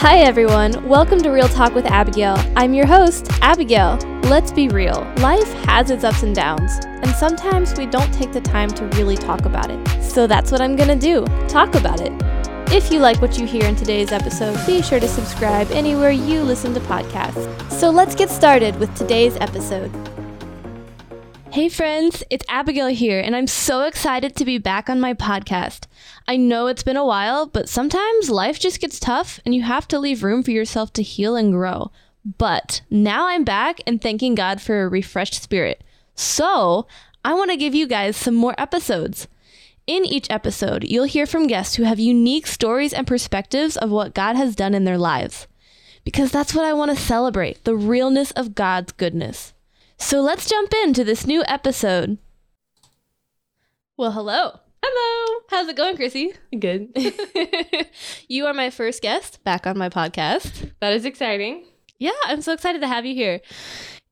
Hi, everyone. Welcome to Real Talk with Abigail. I'm your host, Abigail. Let's be real. Life has its ups and downs, and sometimes we don't take the time to really talk about it. So that's what I'm going to do talk about it. If you like what you hear in today's episode, be sure to subscribe anywhere you listen to podcasts. So let's get started with today's episode. Hey friends, it's Abigail here, and I'm so excited to be back on my podcast. I know it's been a while, but sometimes life just gets tough and you have to leave room for yourself to heal and grow. But now I'm back and thanking God for a refreshed spirit. So, I want to give you guys some more episodes. In each episode, you'll hear from guests who have unique stories and perspectives of what God has done in their lives. Because that's what I want to celebrate the realness of God's goodness. So let's jump into this new episode. Well, hello. Hello. How's it going, Chrissy? Good. you are my first guest back on my podcast. that is exciting. Yeah, I'm so excited to have you here.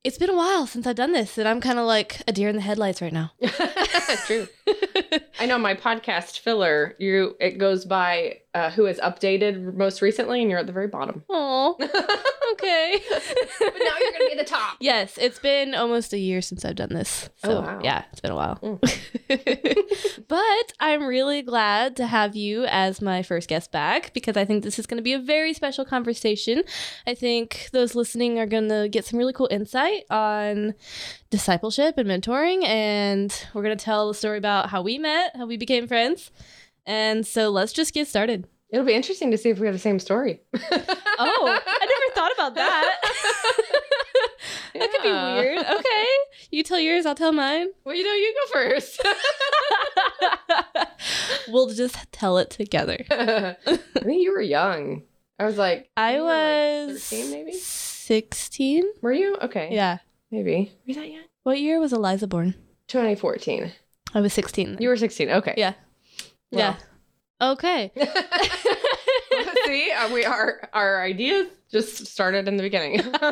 It's been a while since I've done this, and I'm kind of like a deer in the headlights right now. True. I know my podcast filler. You it goes by uh, who has updated most recently, and you're at the very bottom. Oh, okay. but now you're gonna be at the top. Yes, it's been almost a year since I've done this. So Oh, wow. yeah, it's been a while. Mm. but I'm really glad to have you as my first guest back because I think this is going to be a very special conversation. I think those listening are going to get some really cool insight on discipleship and mentoring, and we're going to tell the story about how we met, how we became friends. And so let's just get started. It'll be interesting to see if we have the same story. Oh, I never thought about that. that could be weird. Okay. You tell yours, I'll tell mine. Well, you know, you go first. we'll just tell it together. I think you were young. I was like, I were, like, was 13 maybe. 16. Were you okay? Yeah. maybe. Were you that young? What year was Eliza born? 2014. I was 16. You were 16. Okay. Yeah. Well. Yeah. Okay. See, uh, we are our ideas just started in the beginning. all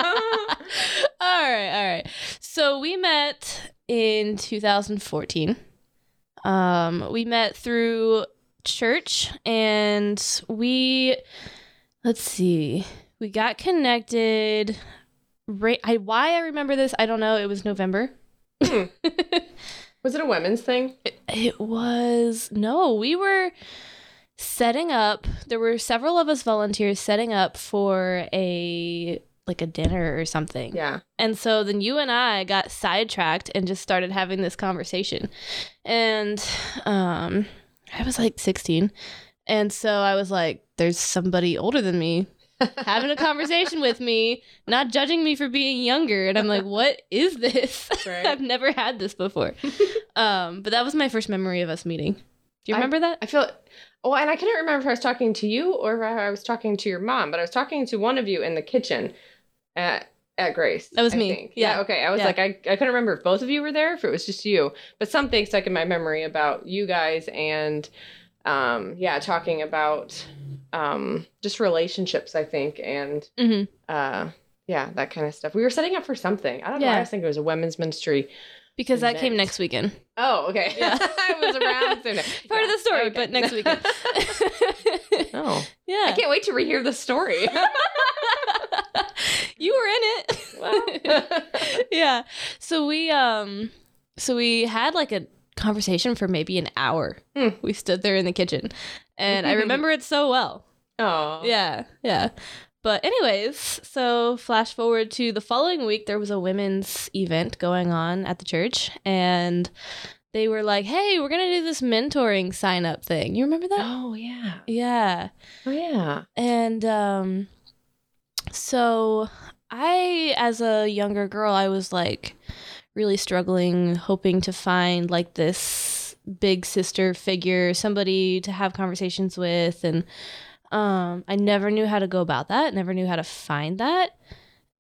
right, all right. So we met in 2014. Um, we met through church, and we let's see, we got connected. Right, I why I remember this, I don't know. It was November. Was it a women's thing? It was no, we were setting up. There were several of us volunteers setting up for a like a dinner or something. Yeah. And so then you and I got sidetracked and just started having this conversation. And um I was like 16. And so I was like there's somebody older than me having a conversation with me, not judging me for being younger. And I'm like, what is this? Right. I've never had this before. um, but that was my first memory of us meeting. Do you I- remember that? I feel. Oh, and I couldn't remember if I was talking to you or if I was talking to your mom, but I was talking to one of you in the kitchen at at Grace. That was I me. think. Yeah. Okay. I was Yeah. like, I, I couldn't remember if both of you were there, if it was just you, but something stuck in my memory about you guys and, um, yeah, talking about, um, just relationships. I think and mm-hmm. uh, yeah, that kind of stuff. We were setting up for something. I don't know. Yeah. I was thinking it was a women's ministry. Because that came next weekend. Oh, okay. Yeah. it was around the same time. Part of the story, Okay. but next weekend. oh. yeah. I can't wait to rehear the story. you were in it. Well. yeah. So we um so we had like a conversation for maybe an hour. Hmm. We stood there in the kitchen. And I remember it so well. oh. Yeah, yeah. But anyways, so flash forward to the following week there was a women's event going on at the church and they were like, "Hey, we're going to do this mentoring sign up thing." You remember that? Oh yeah. Yeah. Oh yeah. And um so I as a younger girl, I was like really struggling hoping to find like this big sister figure, somebody to have conversations with and um I never knew how to go about that, never knew how to find that.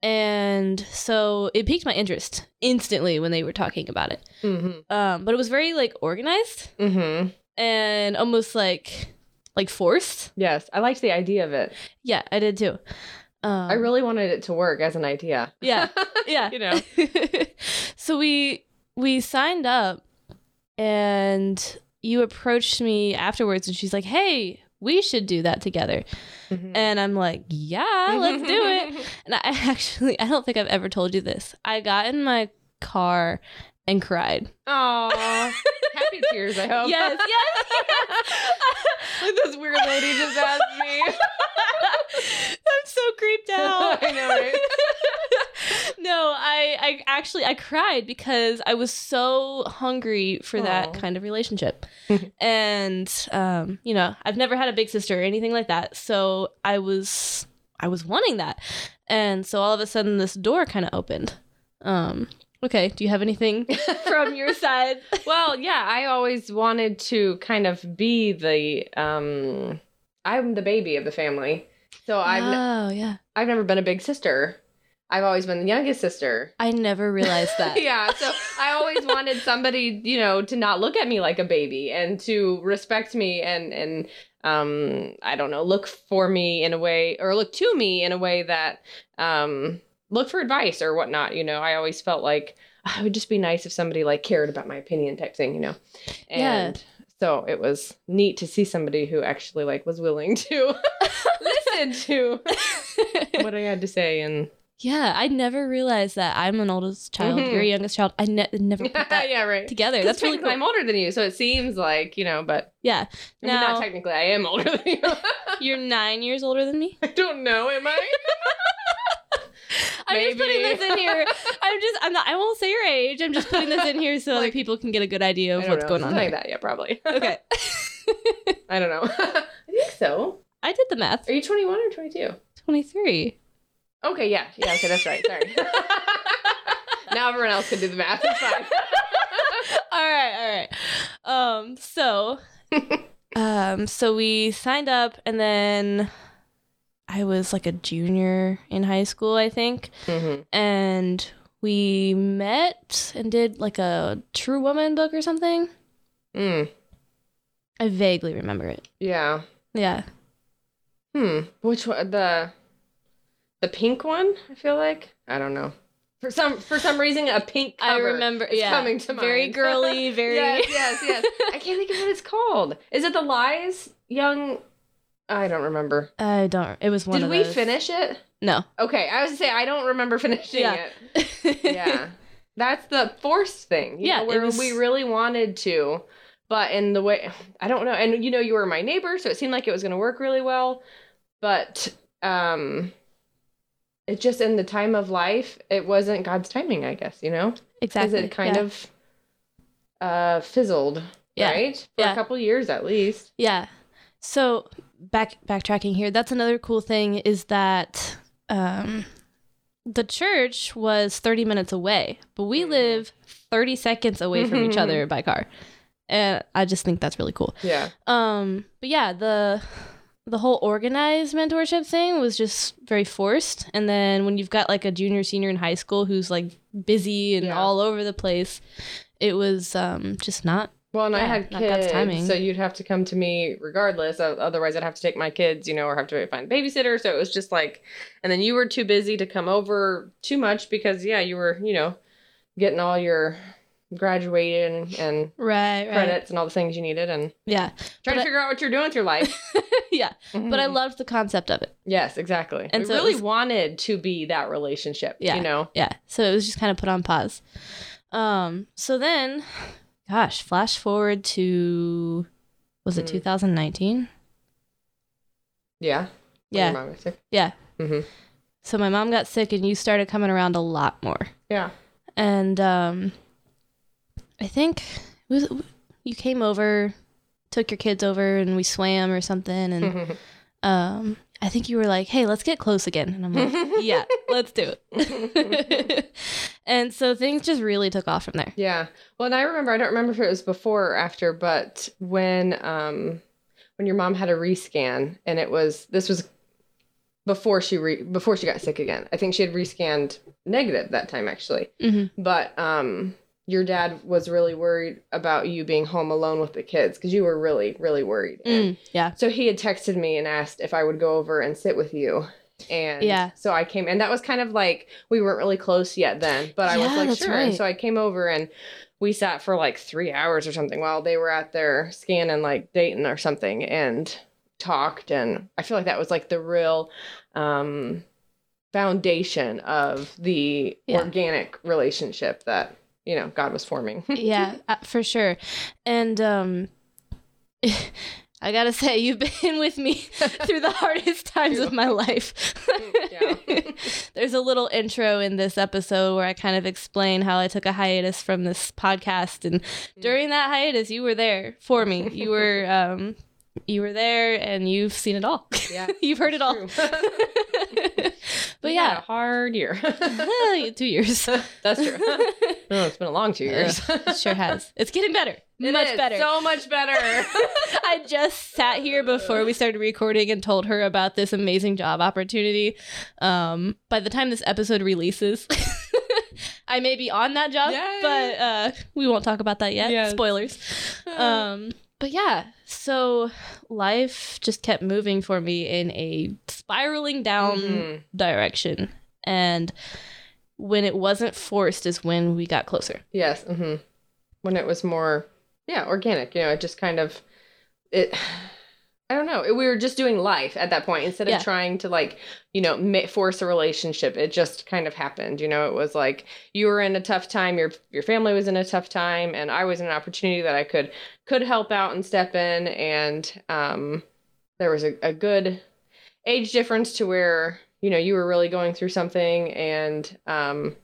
And so it piqued my interest instantly when they were talking about it. Mm-hmm. Um but it was very like organized Mm-hmm. and almost like like forced. Yes, I liked the idea of it. Yeah, I did too. Um, I really wanted it to work as an idea. yeah, yeah. you know. so we we signed up, and you approached me afterwards, and she's like, "Hey, we should do that together. Mhm. And I'm like, yeah, let's do it. And I actually, I don't think I've ever told you this. I got in my car and cried. Aw. Happy tears, I hope. Yes, yes, like this weird lady just asked me. I'm so creeped out. I know, right? no, I, I actually I cried because I was so hungry for that kind of relationship, and um, you know, I've never had a big sister or anything like that, so I was I was wanting that, and so all of a sudden this door kind of opened. Um, okay, do you have anything from your side? well, yeah, I always wanted to kind of be the um I'm the baby of the family. So I've oh yeah, I've never been a big sister. I've always been the youngest sister. I never realized that. yeah, so I always wanted somebody, you know, to not look at me like a baby and to respect me and and um I don't know, look for me in a way or look to me in a way that um look for advice or whatnot, you know. I always felt like "Ah, it would just be nice if somebody like cared about my opinion type thing, you know. Yeah. And so it was neat to see somebody who actually like was willing to listen to what I had to say and Yeah, I never realized that I'm an oldest child. Mhm. You're a youngest child. I ne- never put that yeah, right. together. That's really cool. I'm older than you, so it seems like you know, but Yeah. I mean, Now not technically. I am older than you. you're nine years older than me. I don't know. Am I? I'm just putting this in here. I'm just. I'm not. I won't say your age. I'm just putting this in here so other people can get a good idea of what's know. going on. Like that. Yeah, probably. Okay. I don't know. I think so. I did the math. Are you 21 or 22? Twenty three. Okay. Yeah. Yeah. Okay. That's right. Sorry. now everyone else can do the math. It's fine. all right. All right. Um. So. um. So we signed up, and then I was like a junior in high school, I think. hmm and we met and did like a True Woman book or something. Mm. I vaguely remember it. Yeah. Yeah. Hmm. Which one? The the pink one? I feel like I don't know. For some for some reason, a pink I remember. is yeah. coming to mind. Very girly. Very. yes, yes, yes. I can't think of what it's called. Is it the Lies Young? I don't remember. I don't. It was one. Did of we those. finish it? No. Okay, I was to say I don't remember finishing Yeah. it. Yeah, that's the forced thing. you Yeah, know, where was- we really wanted to, but in the way I don't know. And you know, you were my neighbor, so it seemed like it was going to work really well. But um, it just in the time of life, it wasn't God's timing. I guess you know, because exactly. it kind yeah. of uh fizzled, Yeah. right? For Yeah. a couple years at least. Yeah. So back backtracking here, that's another cool thing is that um, the church was 30 minutes away, but we Mhm. live 30 seconds away from each other by car. And I just think that's really cool. Yeah. Um, but yeah, the the whole organized mentorship thing was just very forced. And then when you've got like a junior, senior in high school who's like busy and Yeah. all over the place, it was um just not. Well, and I had kids, timing. so you'd have to come to me regardless. Otherwise, I'd have to take my kids, you know, or have to find a babysitter. So it was just like, and then you were too busy to come over too much because, yeah, you were, you know, getting all your graduating and Right, credits and all the things you needed, and Yeah, trying But I- to figure out what you're doing with your life. yeah. But I loved the concept of it. yes, exactly. And we so really was- wanted to be that relationship. Yeah. you know. Yeah. So it was just kind of put on pause. Um. So then, gosh, flash forward to was it Mm. 2019? Yeah. Yeah. your mom was sick. Yeah. hmm So my mom got sick, and you started coming around a lot more. Yeah. and um i think was you came over took your kids over and we swam or something and um i think you were like hey let's get close again and i'm like yeah let's do it and so things just really took off from there Yeah. Well, and I remember I don't remember if it was before or after, but when um when your mom had a rescan and it was this was before she re- before she got sick again. I think she had rescanned negative that time actually. hmm But um your dad was really worried about you being home alone with the kids because you were really really worried. And mm, yeah so he had texted me and asked if I would go over and sit with you. And Yeah. so I came, and that was kind of like we weren't really close yet then, but I was like, sure. And right. so I came over and we sat for like three hours or something while they were out there scanning like Dayton or something. And talked and I feel like that was like the real um foundation of the Yeah. organic relationship that you know God was forming. yeah, uh, for sure. And um I gotta say, you've been with me through the hardest times of my life. There's a little intro in this episode where I kind of explain how I took a hiatus from this podcast, and during that hiatus, you were there for me. You were, um, you were there, and you've seen it all. Yeah, you've heard it all. But We had a yeah, hard year. two years. That's true. oh, it's been a long two years. it sure has. It's getting better. It Much is, better. So much better. I just sat here before we started recording and told her about this amazing job opportunity. Um, by the time this episode releases, I may be on that job, Yay. but uh, we won't talk about that yet. Yes. Spoilers. Um, but yeah, so life just kept moving for me in a spiraling down Mhm. direction. And when it wasn't forced is when we got closer. Yes. hmm When it was more, yeah, organic. You know, it just kind of, it. I don't know. We were just doing life at that point instead of Yeah. trying to like, you know, force a relationship. It just kind of happened. You know, it was like you were in a tough time, your your family was in a tough time, and I was in an opportunity that I could could help out and step in, and um, there was a, a good age difference to where you know you were really going through something, and um,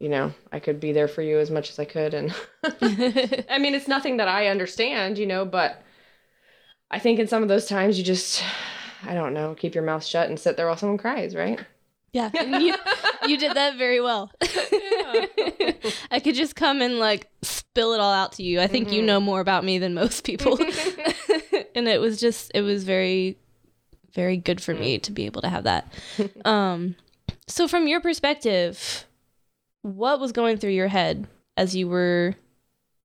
you know, I could be there for you as much as I could. And I mean, it's nothing that I understand, you know, but I think in some of those times you just, I don't know, keep your mouth shut and sit there while someone cries, right? yeah, you, you did that very well. I could just come and like spill it all out to you. I think you Mhm. know more about me than most people. and it was just it was very very good for me to be able to have that. Um so from your perspective, what was going through your head as you were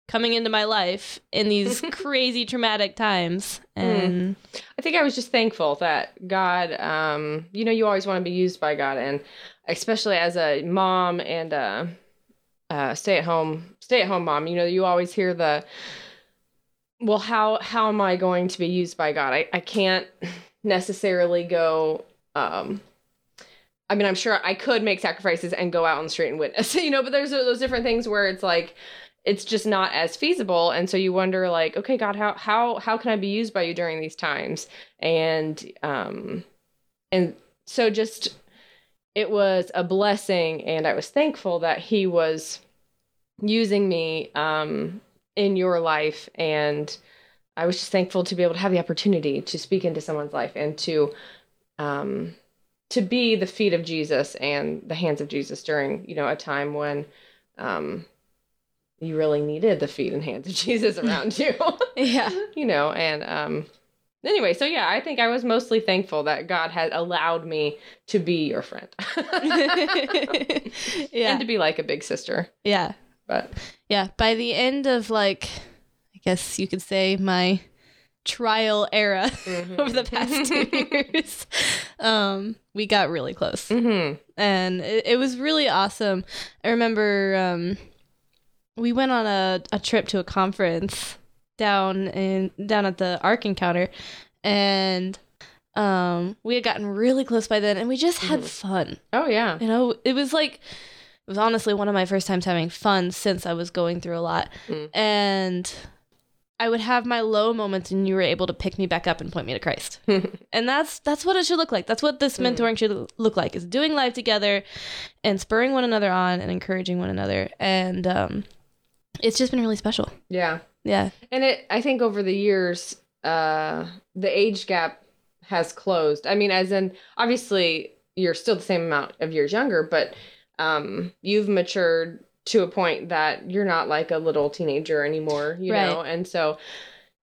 coming into my life in these crazy traumatic times and I think I was just thankful that God, um, you know, you always want to be used by God, and especially as a mom and a, a stay-at-home stay-at-home mom, you know, you always hear the, well, how how am I going to be used by God? I I can't necessarily go. Um, I mean, I'm sure I could make sacrifices and go out on the street and witness, you know, but there's those different things where it's like it's just not as feasible. And so you wonder like okay god how how how can i be used by you during these times? And um and so just it was a blessing and i was thankful that he was using me um in your life. And i was just thankful to be able to have the opportunity to speak into someone's life and to um to be the feet of jesus and the hands of jesus during you know a time when um you really needed the feet and hands of Jesus around you. yeah. you know, and um anyway, so yeah, I think I was mostly thankful that God had allowed me to be your friend. yeah. And to be like a big sister. yeah. But Yeah, by the end of like I guess you could say my trial era over the past two years, um, we got really close. hmm And it, it was really awesome. I remember um, we went on a, a trip to a conference down in down at the Ark Encounter and um, we had gotten really close by then and we just had Mhm. fun. Oh yeah. You know, it was like it was honestly one of my first times having fun since I was going through a lot. Mm. And I would have my low moments and you were able to pick me back up and point me to Christ. and that's that's what it should look like. That's what this Mm. mentoring should look like is doing life together and spurring one another on and encouraging one another. And um it's just been really special. yeah. Yeah. And it I think over the years, uh the age gap has closed. I mean, as in obviously you're still the same amount of years younger, but um you've matured to a point that you're not like a little teenager anymore, you Right. know? And so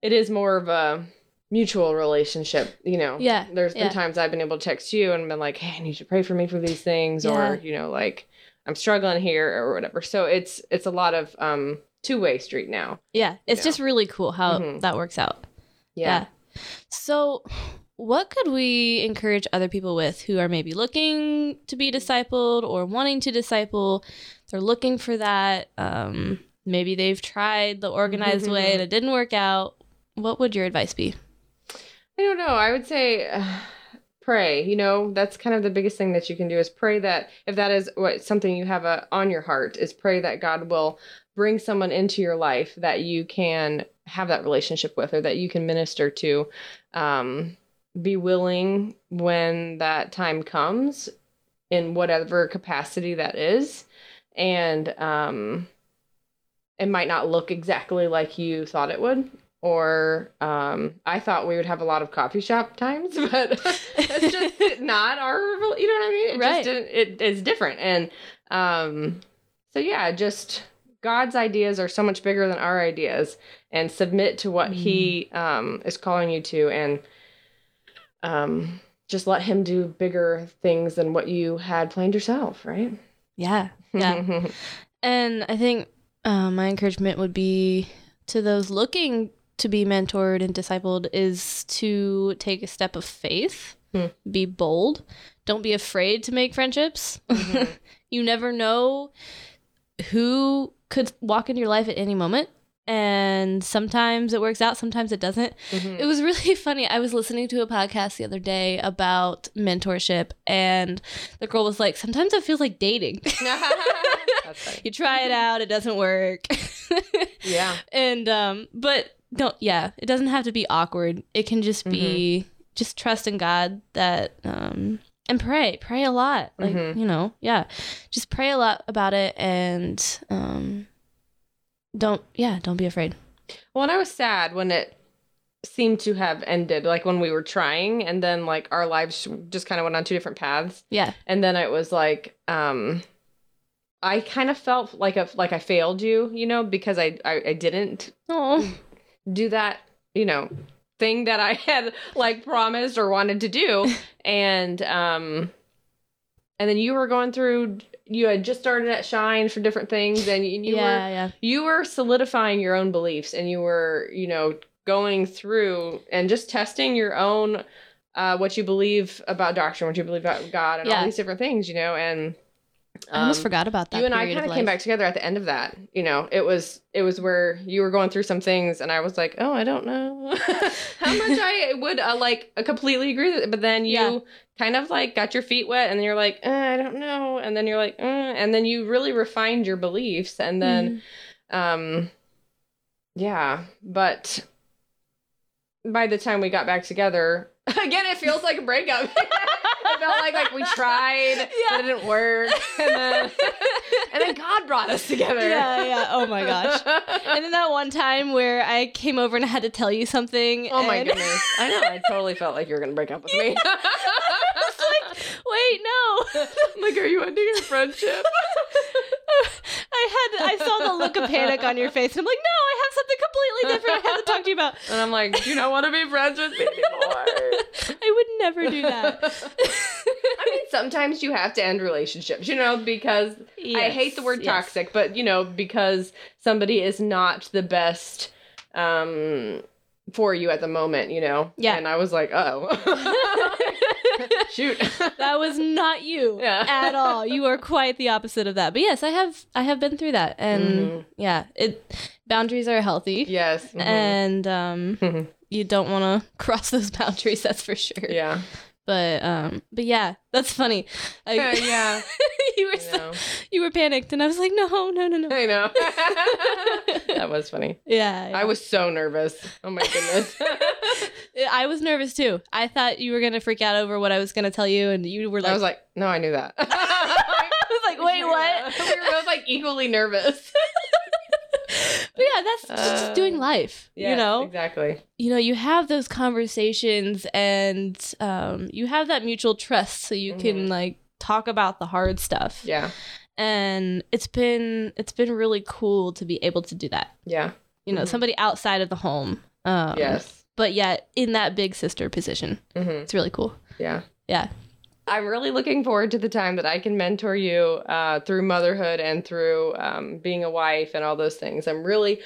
it is more of a mutual relationship, you know. Yeah, There's been yeah. times I've been able to text you and been like, "Hey, I need you to pray for me for these things," Yeah. or you know, like I'm struggling here or whatever. So it's it's a lot of um two-way street now. Yeah. It's Yeah. just really cool how Mhm. that works out. Yeah. So, what could we encourage other people with who are maybe looking to be discipled or wanting to disciple? They're looking for that. Um, maybe they've tried the organized way and it didn't work out. What would your advice be? I don't know. I would say uh, pray. You know, that's kind of the biggest thing that you can do is pray that if that is what something you have uh, on your heart is pray that God will bring someone into your life that you can have that relationship with or that you can minister to. Um, be willing when that time comes in whatever capacity that is. And um, it might not look exactly like you thought it would. Or um, I thought we would have a lot of coffee shop times, but that's just not our. You know what I mean? It Right. just didn't, it is different, and um, so yeah, just God's ideas are so much bigger than our ideas, and submit to what He um, is calling you to, and um, just let Him do bigger things than what you had planned yourself, right? Yeah. Yeah. And I think uh, my encouragement would be to those looking to be mentored and discipled is to take a step of faith, Hmm. be bold, don't be afraid to make friendships. Mhm. you never know who could walk into your life at any moment. And sometimes it works out, sometimes it doesn't. Mhm. It was really funny. I was listening to a podcast the other day about mentorship, and the girl was like, Sometimes it feels like dating. You try it out, it doesn't work. Yeah. and um but don't yeah, it doesn't have to be awkward. It can just be Mm-hmm. just trust in God that um and pray. Pray a lot. Like, Mhm. you know, yeah. Just pray a lot about it and um don't yeah, don't be afraid. Well, and I was sad when it seemed to have ended, like when we were trying, and then like our lives just kind of went on two different paths, Yeah. and then it was like, um, I kind of felt like a like I failed you, you know, because I I, I didn't Oh. Do that, you know, thing that I had like promised or wanted to do, and um, and then you were going through. You had just started at Shine for different things, and you, you were yeah, yeah. you were solidifying your own beliefs and you were you know going through and just testing your own uh what you believe about doctrine what you believe about god and all these different things you know and I almost um, forgot about that. you and i kind of came back together at the end of that you know it was it was where you were going through some things and i was like oh i don't know how much i would uh, like uh, completely agree with it but then you Yeah. kind of like got your feet wet and you're like uh, i don't know and then you're like uh, and then you really refined your beliefs and then Mhm. um yeah but by the time we got back together again it feels like a breakup it felt like like we tried but it didn't work and then and then god brought us together Yeah, yeah. Oh my gosh. And then that one time where I came over and I had to tell you something. oh my goodness i know i totally felt like you were gonna break up with me I was like, wait, no. like are you ending your friendship I had I saw the look of panic on your face. And I'm like, no, I have something completely different I have to talk to you about. and i'm like do you not want to be friends with me anymore I would never do that. I mean, sometimes you have to end relationships, you know, because I hate the word Yes, yes. toxic, but you know, because somebody is not the best um for you at the moment, you know. Yeah. And I was like, oh. Shoot. That was not you Yeah. at all. You are quite the opposite of that. But yes, I have I have been through that. And Mhm. yeah, it boundaries are healthy. yes. mhm. And um you don't want to cross those boundaries, that's for sure. yeah. But um but yeah, that's funny. I, Yeah, yeah. you were so, you were panicked and I was like, "No, no, no, no." I know. that was funny. Yeah. yeah. I was so nervous. Oh my goodness. I was nervous too. I thought you were going to freak out over what I was going to tell you and you were like I was like, no, I knew that. I was like, "Wait, what?" we were both like equally nervous. But yeah, that's that's just doing Uh, life. you know, exactly. you know, you have those conversations and um, you have that mutual trust, so you can Mhm. like talk about the hard stuff. Yeah, And it's been it's been really cool to be able to do that. yeah, You know, Mhm. somebody outside of the home. Um, yes, But yet in that big sister position, hmm it's really cool. yeah. Yeah. I'm really looking forward to the time that I can mentor you uh, through motherhood and through um, being a wife and all those things. I'm really,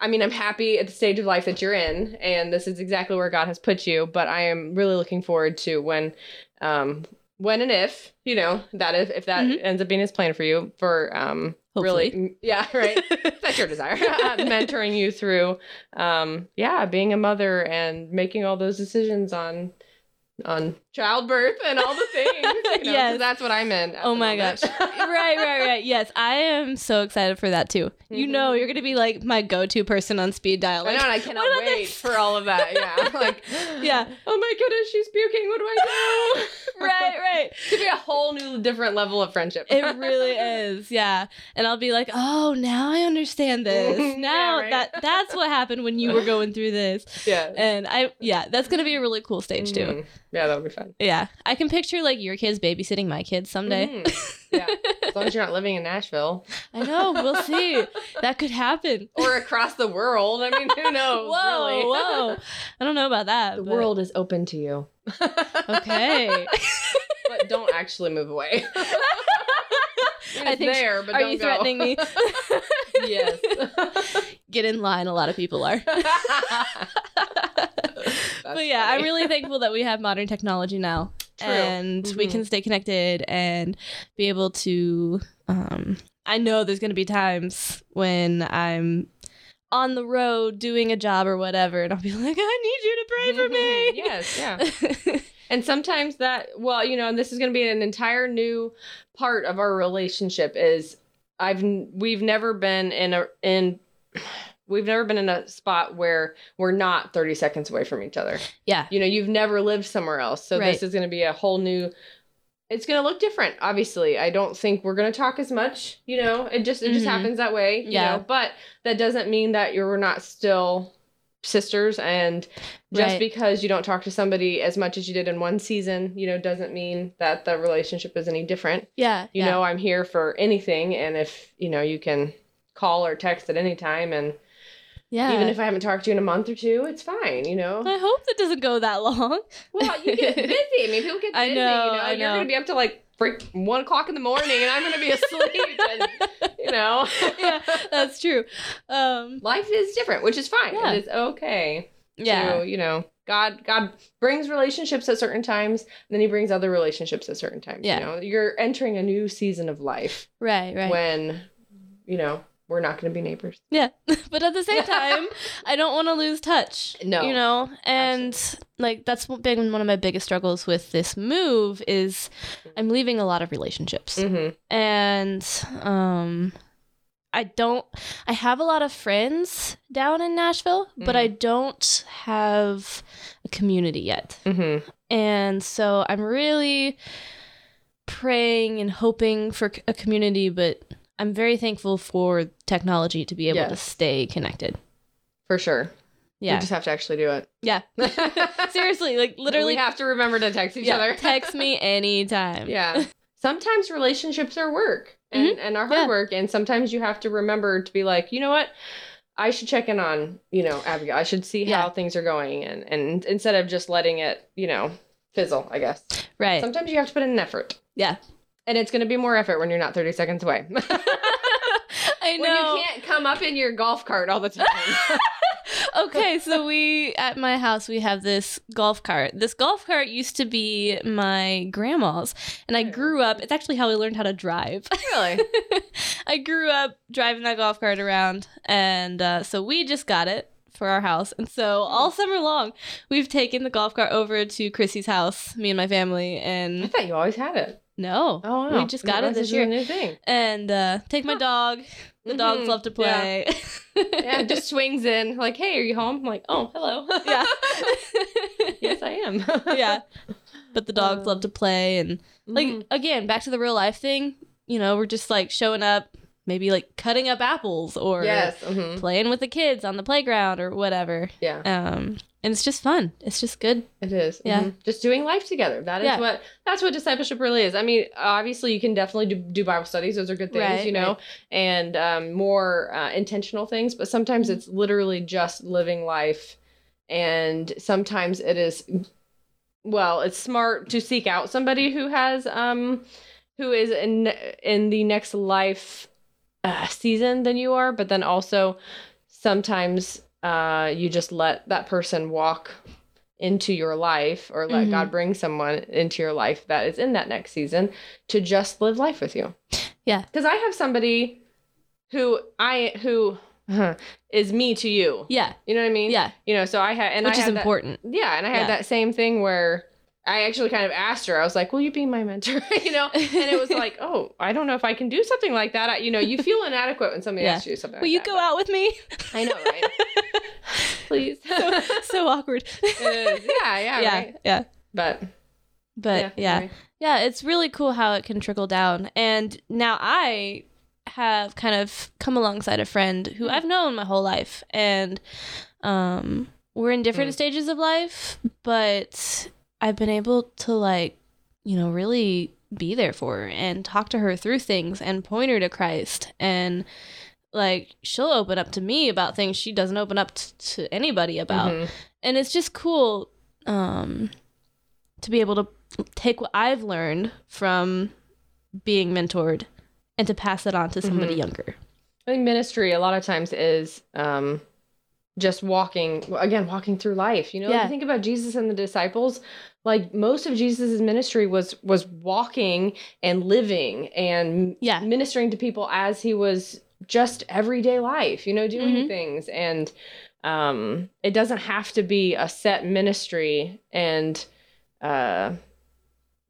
I mean, I'm happy at the stage of life that you're in, and this is exactly where God has put you. But I am really looking forward to when, um, when and if you know that if if that Mhm. ends up being His plan for you for um, Hopefully. really yeah right that's your desire uh, mentoring you through um yeah being a mother and making all those decisions on on childbirth and all the things you know, Yes. that's what i meant at Oh my gosh. right, right, right. Yes, I am so excited for that too. You Mhm. know, you're going to be like my go to person on speed dial. I know, and I cannot wait this? for all of that. Yeah, like, Yeah. Oh my goodness, she's puking. What do I do? right, right. It could be a whole new, different level of friendship. It really is. Yeah. And I'll be like, oh, now I understand this. Yeah, Now right. that that's what happened when you were going through this. yeah. And I, yeah, that's going to be a really cool stage too. Mhm. Yeah, that'll be fun. Yeah. I can picture like your kids babysitting my kids someday. Mhm. Yeah, as long as you're not living in Nashville I know. We'll see. That could happen. or across the world. I mean, who knows? Whoa, really? whoa. I don't know about that. The but- world is open to you. Okay. but don't actually move away. I, mean, I think- there, but Are don't you go. threatening me? yes. Get in line. A lot of people are. But yeah, I'm really thankful that we have modern technology now. True. And we Mhm. can stay connected and be able to. Um, I know there's going to be times when I'm on the road doing a job or whatever, and I'll be like, I need you to pray for me. yes, yeah. And sometimes that, well, you know, and this is going to be an entire new part of our relationship is I've we've never been in a in we've never been in a spot where we're not 30 seconds away from each other. yeah. You know, you've never lived somewhere else. So Right. this is going to be a whole new it's going to look different, obviously. I don't think we're going to talk as much, you know. It just it just Mhm. happens that way, you Yeah. know. But that doesn't mean that you're not still sisters and just Right. because you don't talk to somebody as much as you did in one season, you know, doesn't mean that the relationship is any different. Yeah. You yeah. know, I'm here for anything and if, you know, you can call or text at any time and Yeah. even if I haven't talked to you in a month or two, it's fine, you know. I hope it doesn't go that long. Well, you get busy. I mean, people get busy. I know, you know, I you're gonna be up to like freak one o'clock in the morning, and I'm gonna be asleep. and you know, yeah, that's true. Um, life is different, which is fine. Yeah. It is okay. yeah. To, you know, God, God brings relationships at certain times, and then He brings other relationships at certain times. Yeah. You know, you're entering a new season of life Right. Right. when, you know, we're not gonna be neighbors. Yeah. but at the same time, I don't want to lose touch. No. You know? And like that's been one of my biggest struggles with this move is I'm leaving a lot of relationships. Mm-hmm. And um I don't I have a lot of friends down in Nashville, but I don't have a community yet. Mm-hmm. And so I'm really praying and hoping for a community, but I'm very thankful for technology to be able to stay connected. For sure. Yeah. You just have to actually do it. yeah. Seriously, like literally we have to remember to text each yeah, other. text me anytime. Yeah. Sometimes relationships are work and, mm-hmm. and are hard Yeah. work. And sometimes you have to remember to be like, you know what? I should check in on, you know, Abigail. I should see Yeah. how things are going and, and instead of just letting it, you know, fizzle, I guess. Right. Sometimes you have to put in an effort. yeah. And it's gonna be more effort when you're not 30 seconds away. I know. When you can't come up in your golf cart all the time. okay, so we at my house we have this golf cart. This golf cart used to be my grandma's, and I grew up. It's actually how I learned how to drive. really? I grew up driving that golf cart around, and uh, so we just got it for our house. And so all summer long, we've taken the golf cart over to Chrissy's house, me and my family, and I thought you always had it. No, Oh, wow. we just got it This year, new thing. and uh, take my dog. The dogs Mhm. love to play. Yeah, it just swings in like, hey, are you home? I'm like, oh, hello. yeah. yes, I am. yeah. But the dogs Uh, love to play and like Mhm. again, back to the real life thing, you know, we're just like showing up, maybe like cutting up apples or yes, mhm. playing with the kids on the playground or whatever. yeah, Um and it's just fun. It's just good. it is. Yeah. Mhm. just doing life together. That is Yeah. what that's what discipleship really is. I mean, obviously, you can definitely do, do Bible studies; those are good things, Right, you know, right. and um, more uh, intentional things. But sometimes Mm-hmm. it's literally just living life, and sometimes it is. Well, it's smart to seek out somebody who has um, who is in in the next life uh, season than you are, but then also sometimes uh, you just let that person walk into your life or let Mhm. God bring someone into your life that is in that next season to just live life with you. Yeah. Because I have somebody who I who is me to you. Yeah. You know what I mean? Yeah. You know, so I had and Which I is that- important. yeah, and I had Yeah. that same thing where I actually kind of asked her. I was like, "Will you be my mentor?" you know, and it was like, "Oh, I don't know if I can do something like that." I, you know, you feel inadequate when somebody Yeah. asks you something. Will like you that, go out with me? I know, right? Please. so, so awkward. Yeah, yeah, yeah. right. Yeah. But But yeah. anyway. Yeah, it's really cool how it can trickle down. And now I have kind of come alongside a friend who I've known my whole life. And um, we're in different Mm. stages of life, but I've been able to, like, you know, really be there for her and talk to her through things and point her to Christ. And, like, she'll open up to me about things she doesn't open up t- to anybody about Mhm. and it's just cool um to be able to take what I've learned from being mentored and to pass it on to somebody Mhm. younger. I think ministry a lot of times is um, just walking again, walking through life. You know, Yeah. you think about Jesus and the disciples. Like most of Jesus's ministry was was walking and living and Yeah. ministering to people as he was just everyday life. You know, doing Mhm. things and um, it doesn't have to be a set ministry and uh,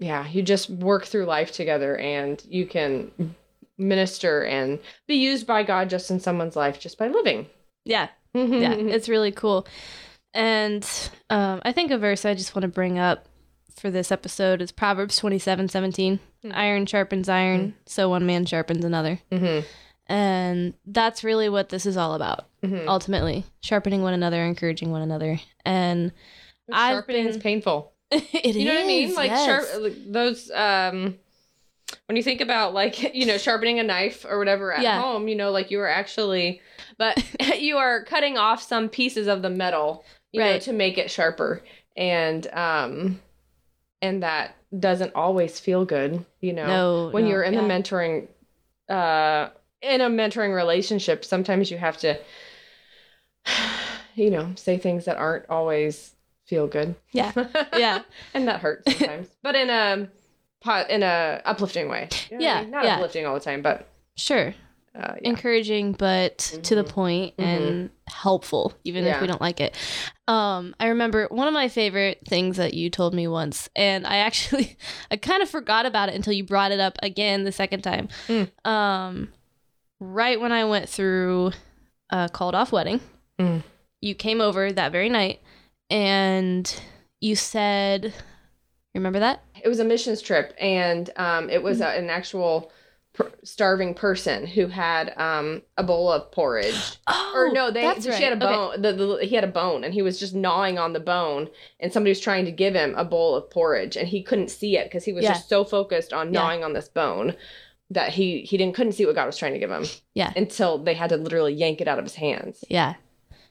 yeah, you just work through life together and you can minister and be used by God just in someone's life just by living. Yeah, yeah, it's really cool. And um, I think a verse I just want to bring up for this episode is Proverbs twenty seven seventeen. Hmm. Iron sharpens iron, so one man sharpens another. Mhm. And that's really what this is all about, Mhm. ultimately. Sharpening one another, encouraging one another. And I've Sharpening is painful. it You know what I mean? Like yes. sharp those um when you think about like, you know, sharpening a knife or whatever at Yeah. home, you know, like you are actually but you are cutting off some pieces of the metal, you know, Right. to make it sharper. And um and that doesn't always feel good, you know. No, when no, you're in the mentoring uh in a mentoring relationship sometimes you have to you know say things that aren't always feel good Yeah. Yeah. and that hurts sometimes but in a in a uplifting way You know what I Yeah, mean? not yeah. uplifting all the time but Sure. uh, yeah. Encouraging, but to the Mhm. point and helpful, even if we don't like it. Um, I remember one of my favorite things that you told me once, and I actually, I kind of forgot about it until you brought it up again the second time. Mm. Um, right when I went through a called off wedding, Mm. you came over that very night and you said, remember that? It was a missions trip and um, it was a, an actual per- starving person who had um, a bowl of porridge Oh, or no, they that's she right. had a Okay. bone. The, the, he had a bone, and he was just gnawing on the bone, and somebody was trying to give him a bowl of porridge, and he couldn't see it because he was Yeah. just so focused on Yeah. gnawing on this bone that he he didn't couldn't see what God was trying to give him. Yeah. until they had to literally yank it out of his hands. Yeah.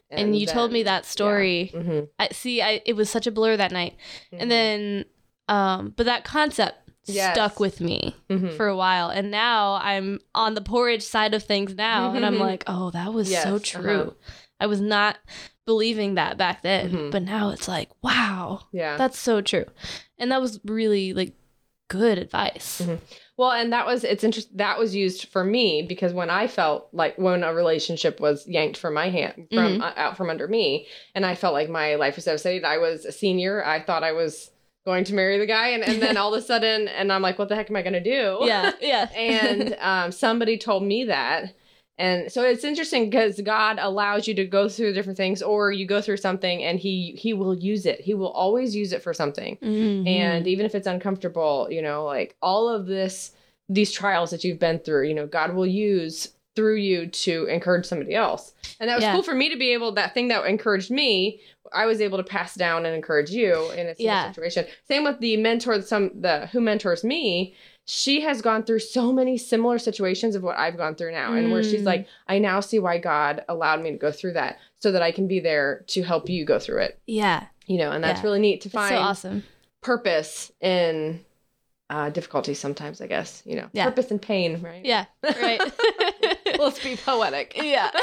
And, you told me that story. hmm I see. I it was such a blur that night, and then, um, but that concept Yes. stuck with me hmm for a while, and now I'm on the porridge side of things now, and I'm Mhm. like, oh, that was so true. uh-huh. I was not believing that back then, Mhm. but now it's like, wow, yeah. that's so true, and that was really like good advice. Mhm. Well, and that was it's interesting. That was used for me because when I felt like when a relationship was yanked from my hand from Mm-hmm. uh, out from under me, and I felt like my life was devastated. I was a senior. I thought I was going to marry the guy, and, and then all of a sudden, and I'm like, what the heck am I gonna do? Yeah, yeah, and um, somebody told me that. And so it's interesting because God allows you to go through different things, or you go through something, and He He will use it. He will always use it for something Mhm. and even if it's uncomfortable you know like all of this these trials that you've been through you know god will use through you to encourage somebody else and that was Yeah. cool for me to be able that thing that encouraged me i was able to pass down and encourage you in a Yeah. situation same with the mentor some the who mentors me she has gone through so many similar situations of what I've gone through now, and where she's Mm. like, I now see why God allowed me to go through that so that I can be there to help you go through it. yeah, You know, and that's Yeah. really neat to find so awesome. purpose in uh, difficulty sometimes, I guess. You know, Yeah. purpose in pain, right? Yeah, right. Let's be poetic. yeah.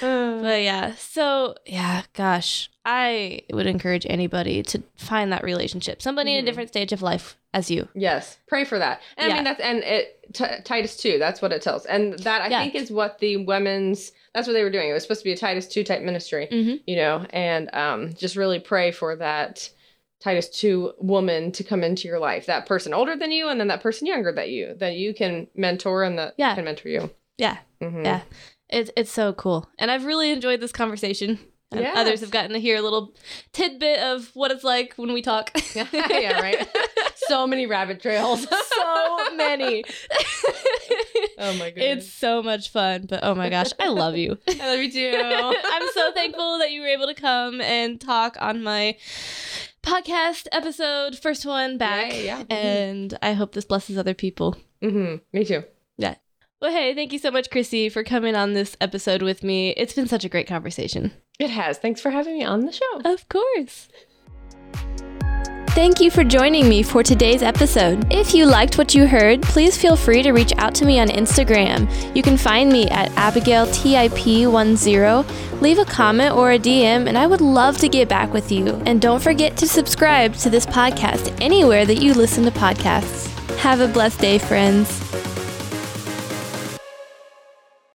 but yeah, so yeah, gosh, I would encourage anybody to find that relationship, somebody in Mhm. a different stage of life as you. Yes, pray for that. And I mean that's and it t- Titus two. That's what it tells, and that I Yeah. think is what the women's. That's what they were doing. It was supposed to be a Titus two type ministry, Mm-hmm. you know, and um, just really pray for that Titus two woman to come into your life. That person older than you, and then that person younger than you that you can mentor and that Yeah. can mentor you. Yeah. Mhm. Yeah. It's it's so cool, and I've really enjoyed this conversation. Yes. Others have gotten to hear a little tidbit of what it's like when we talk. yeah, right. So many rabbit trails. so many. Oh my goodness. It's so much fun, but oh my gosh, I love you. I love you too. I'm so thankful that you were able to come and talk on my podcast episode, first one back. Yay, yeah. Mhm. And I hope this blesses other people. hmm Me too. Yeah. Well, hey, thank you so much, Chrissy, for coming on this episode with me. It's been such a great conversation. It has. Thanks for having me on the show. Of course. Thank you for joining me for today's episode. If you liked what you heard, please feel free to reach out to me on Instagram. You can find me at AbigailTIP10. Leave a comment or a DM, and I would love to get back with you. And don't forget to subscribe to this podcast anywhere that you listen to podcasts. Have a blessed day, friends.